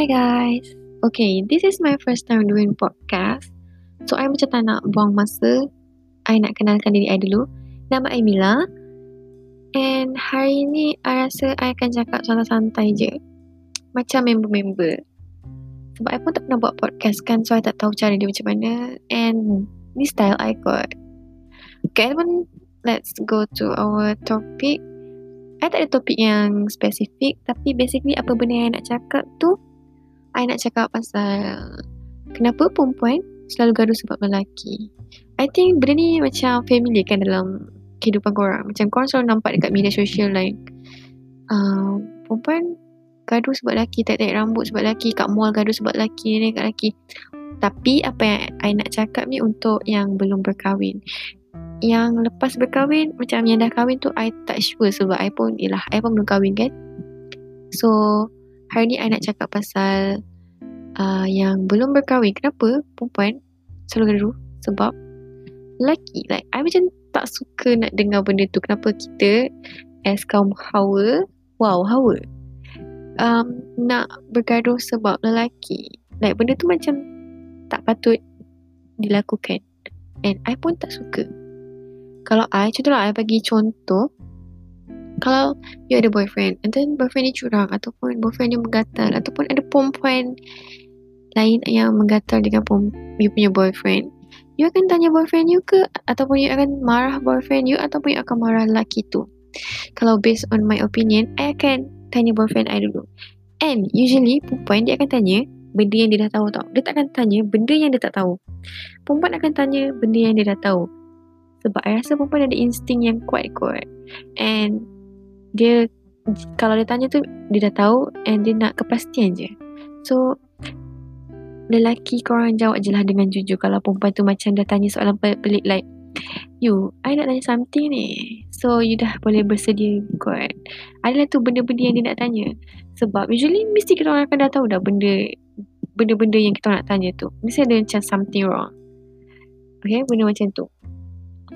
Hi guys. Okay, this is my first time doing podcast. So, I macam tak nak buang masa. I nak kenalkan diri I dulu. Nama I Mila. And hari ni, I rasa I akan cakap santai-santai je. Macam member-member. Sebab I pun tak pernah buat podcast kan. So, I tak tahu cara dia macam mana. And ni style I kot. Okay, teman, let's go to our topic. I tak ada topik yang spesifik. Tapi basically, apa benda yang I nak cakap tu, I nak cakap pasal kenapa perempuan selalu gaduh sebab lelaki. I think benda ni macam familiar kan dalam kehidupan korang. Macam korang selalu nampak dekat media sosial like uh, perempuan gaduh sebab lelaki, tak-tak rambut sebab lelaki, kat mall gaduh sebab lelaki, ni kat lelaki. Tapi apa yang I nak cakap ni untuk yang belum berkahwin. Yang lepas berkahwin, macam yang dah kahwin tu I tak sure sebab I pun, yelah, I pun belum kahwin kan. So, hari ni I nak cakap pasal uh, yang belum berkahwin. Kenapa perempuan selalu gaduh? Sebab lelaki. Like, I macam tak suka nak dengar benda tu. Kenapa kita as kaum hawa, wow, hawa, um, nak bergaduh sebab lelaki. Like, benda tu macam tak patut dilakukan. And I pun tak suka. Kalau I, contohlah I bagi contoh, kalau you ada boyfriend and then boyfriend ni curang ataupun boyfriend ni menggatal ataupun ada perempuan lain yang menggatal dengan pom- you punya boyfriend. You akan tanya boyfriend you ke ataupun you akan marah boyfriend you ataupun you akan marah lelaki tu. Kalau based on my opinion I akan tanya boyfriend I dulu. And usually perempuan dia akan tanya benda yang dia dah tahu tau. Dia tak akan tanya benda yang dia tak tahu. Perempuan akan tanya benda yang dia dah tahu. Sebab I rasa perempuan ada insting yang kuat kot and dia kalau dia tanya tu dia dah tahu and dia nak kepastian je. So lelaki korang jawab je lah dengan jujur. Kalau perempuan tu macam dah tanya soalan pelik like you I nak tanya something ni. So you dah boleh bersedia kot. Adalah tu benda-benda yang dia nak tanya. Sebab usually mesti kita orang akan dah tahu dah benda benda-benda yang kita nak tanya tu. Mesti ada macam something wrong. Okay benda macam tu.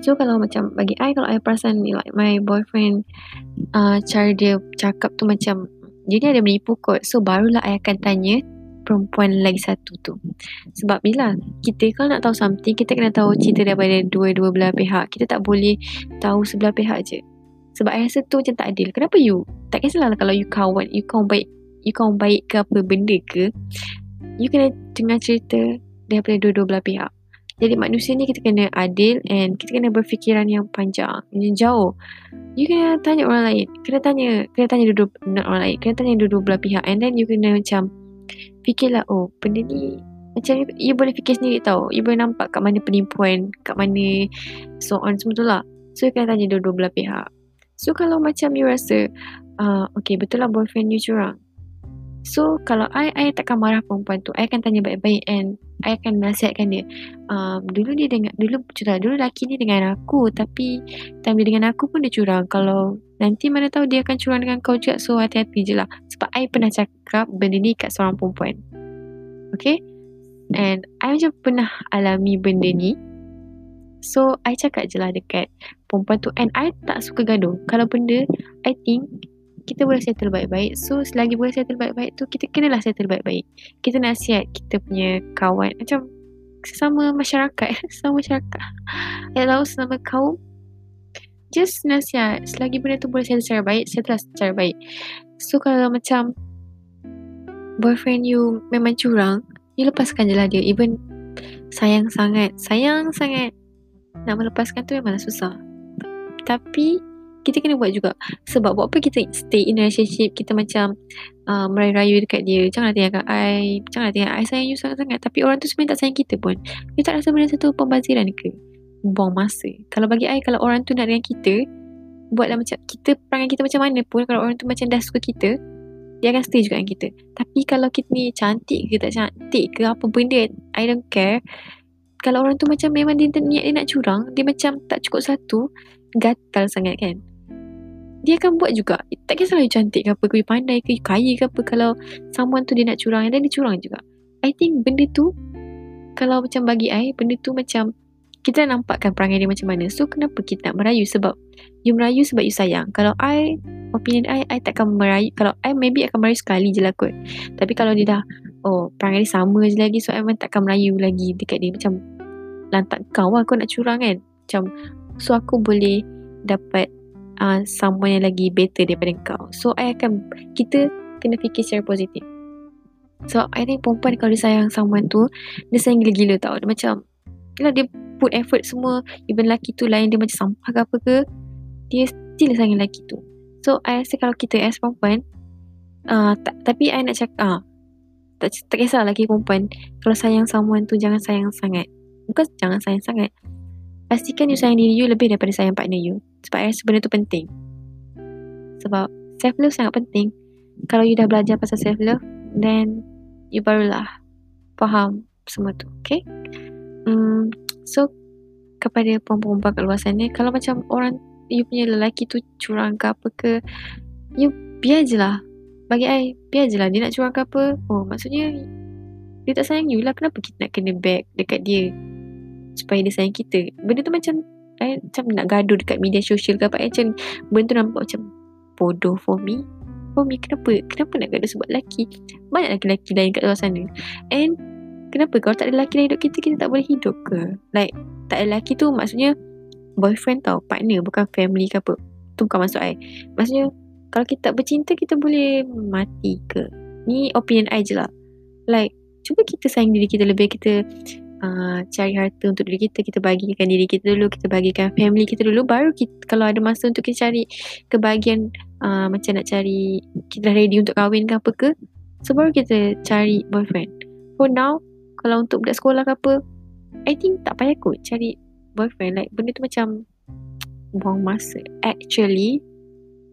So kalau macam bagi I kalau I perasan ni like my boyfriend uh, cara dia cakap tu macam dia ni ada menipu kot. So barulah I akan tanya perempuan lagi satu tu. Sebab bila kita kalau nak tahu something kita kena tahu cerita daripada dua-dua belah pihak. Kita tak boleh tahu sebelah pihak je. Sebab I rasa tu macam tak adil. Kenapa you? Tak kisahlah kalau you kawan, you kawan baik, you kawan baik ke apa benda ke. You kena dengar cerita daripada dua-dua belah pihak. Jadi manusia ni kita kena adil and kita kena berfikiran yang panjang, yang jauh. You kena tanya orang lain. Kena tanya, kena tanya duduk orang lain. Kena tanya duduk belah pihak and then you kena macam fikirlah oh benda ni macam you, boleh fikir sendiri tau. You boleh nampak kat mana penipuan, kat mana so on semua tu lah. So you kena tanya dua-dua belah pihak. So kalau macam you rasa uh, okay betul lah boyfriend you curang. So kalau I, I takkan marah perempuan tu I akan tanya baik-baik And I akan nasihatkan dia um, Dulu dia dengan Dulu curang Dulu lelaki ni dengan aku Tapi Time dia dengan aku pun dia curang Kalau Nanti mana tahu dia akan curang dengan kau juga So hati-hati je lah Sebab I pernah cakap Benda ni kat seorang perempuan Okay And I macam pernah alami benda ni So I cakap je lah dekat Perempuan tu And I tak suka gaduh Kalau benda I think kita boleh settle baik-baik. So selagi boleh settle baik-baik tu kita kenalah settle baik-baik. Kita nasihat kita punya kawan macam sesama masyarakat, sesama masyarakat. Ya tahu sesama kaum. Just nasihat selagi benda tu boleh settle secara baik, settle secara baik. So kalau macam boyfriend you memang curang, you lepaskan je lah dia. Even sayang sangat, sayang sangat. Nak melepaskan tu memang susah. Tapi kita kena buat juga sebab buat apa kita stay in relationship kita macam uh, merayu-rayu dekat dia janganlah tinggalkan I janganlah tinggalkan I sayang you sangat-sangat tapi orang tu sebenarnya tak sayang kita pun you tak rasa benda satu pembaziran ke buang masa. Kalau bagi I kalau orang tu nak dengan kita buatlah macam kita perangai kita macam mana pun kalau orang tu macam dah suka kita dia akan stay juga dengan kita. Tapi kalau kita ni cantik ke tak cantik ke apa benda I don't care. Kalau orang tu macam memang dia niat dia nak curang dia macam tak cukup satu gatal sangat kan. Dia akan buat juga. Tak kisahlah you cantik ke apa ke you pandai ke you kaya ke apa kalau someone tu dia nak curang dan dia curang juga. I think benda tu kalau macam bagi I benda tu macam kita nampakkan perangai dia macam mana so kenapa kita nak merayu sebab you merayu sebab you sayang kalau I opinion I, I takkan merayu. Kalau I maybe akan merayu sekali je lah kot. Tapi kalau dia dah, oh perangai dia sama je lagi. So I memang takkan merayu lagi dekat dia. Macam lantak kau lah kau nak curang kan. Macam, so aku boleh dapat uh, someone yang lagi better daripada kau. So I akan, kita kena fikir secara positif. So I think perempuan kalau dia sayang someone tu, dia sayang gila-gila tau. Dia macam, Yalah dia put effort semua. Even lelaki tu lain dia macam sampah ke apa ke Dia still sayang lelaki tu. So I rasa kalau kita as perempuan uh, tak, Tapi I nak cakap uh, tak, tak kisah lelaki perempuan. Kalau sayang someone tu jangan sayang sangat. Bukan jangan sayang sangat. Pastikan you sayang diri you lebih daripada sayang partner you. Sebab I rasa benda tu penting. Sebab self love sangat penting. Kalau you dah belajar pasal self love Then you barulah faham semua tu Okay so kepada perempuan-perempuan kat luar sana kalau macam orang you punya lelaki tu curang ke apa ke you biar je lah. Bagi I biar je lah. Dia nak curang ke apa? Oh maksudnya dia tak sayang you lah. Kenapa kita nak kena back dekat dia? Supaya dia sayang kita. Benda tu macam I macam nak gaduh dekat media sosial ke apa. I macam benda tu nampak macam bodoh for me. For me kenapa? Kenapa nak gaduh sebab lelaki? Banyak lelaki-lelaki lain kat luar sana. And kenapa? Kalau tak ada lelaki dalam hidup kita kita tak boleh hidup ke? Like tak ada lelaki tu maksudnya boyfriend tau partner bukan family ke apa. Tu bukan maksud I. Maksudnya kalau kita tak bercinta kita boleh mati ke? Ni opinion I je lah. Like cuba kita sayang diri kita lebih. Kita uh, cari harta untuk diri kita kita bagikan diri kita dulu kita bagikan family kita dulu baru kita, kalau ada masa untuk kita cari kebahagiaan uh, macam nak cari kita ready untuk kahwin ke apa ke so baru kita cari boyfriend. For now kalau untuk budak sekolah ke apa I think tak payah kot cari boyfriend. Like benda tu macam buang masa. Actually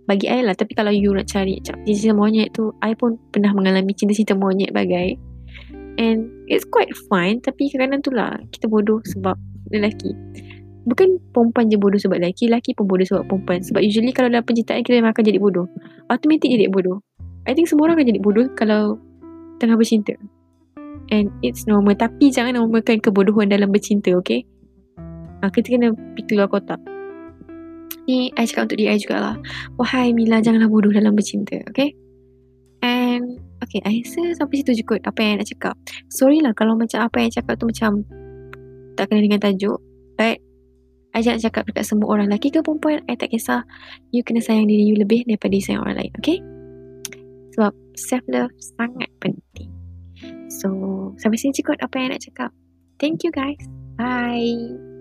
bagi I lah tapi kalau you nak cari cinta monyet tu I pun pernah mengalami cinta-cinta monyet bagai. And it's quite fine tapi kadang-kadang tu lah kita bodoh sebab lelaki. Bukan perempuan je bodoh sebab lelaki lelaki pun bodoh sebab perempuan. Sebab usually kalau dalam percintaan kita memang akan jadi bodoh. Automatic jadi bodoh. I think semua orang akan jadi bodoh kalau tengah bercinta And it's normal. Tapi jangan normalkan kebodohan dalam bercinta Okay? Ha, Kita kena pergi keluar kotak. Ni I cakap untuk diri I jugalah. Wahai Mila Janganlah bodoh dalam bercinta Okay? And Okay I rasa sampai situ je kot Apa yang nak cakap. Sorry lah Kalau macam apa yang cakap tu Macam Tak kena dengan tajuk. But I jangan cakap dekat semua orang. Lelaki ke perempuan I tak kisah. You kena sayang diri you lebih Daripada sayang orang lain Okay? Sebab Self love Sangat penting So, sampai sini cukup apa yang nak cakap. Thank you guys. Bye.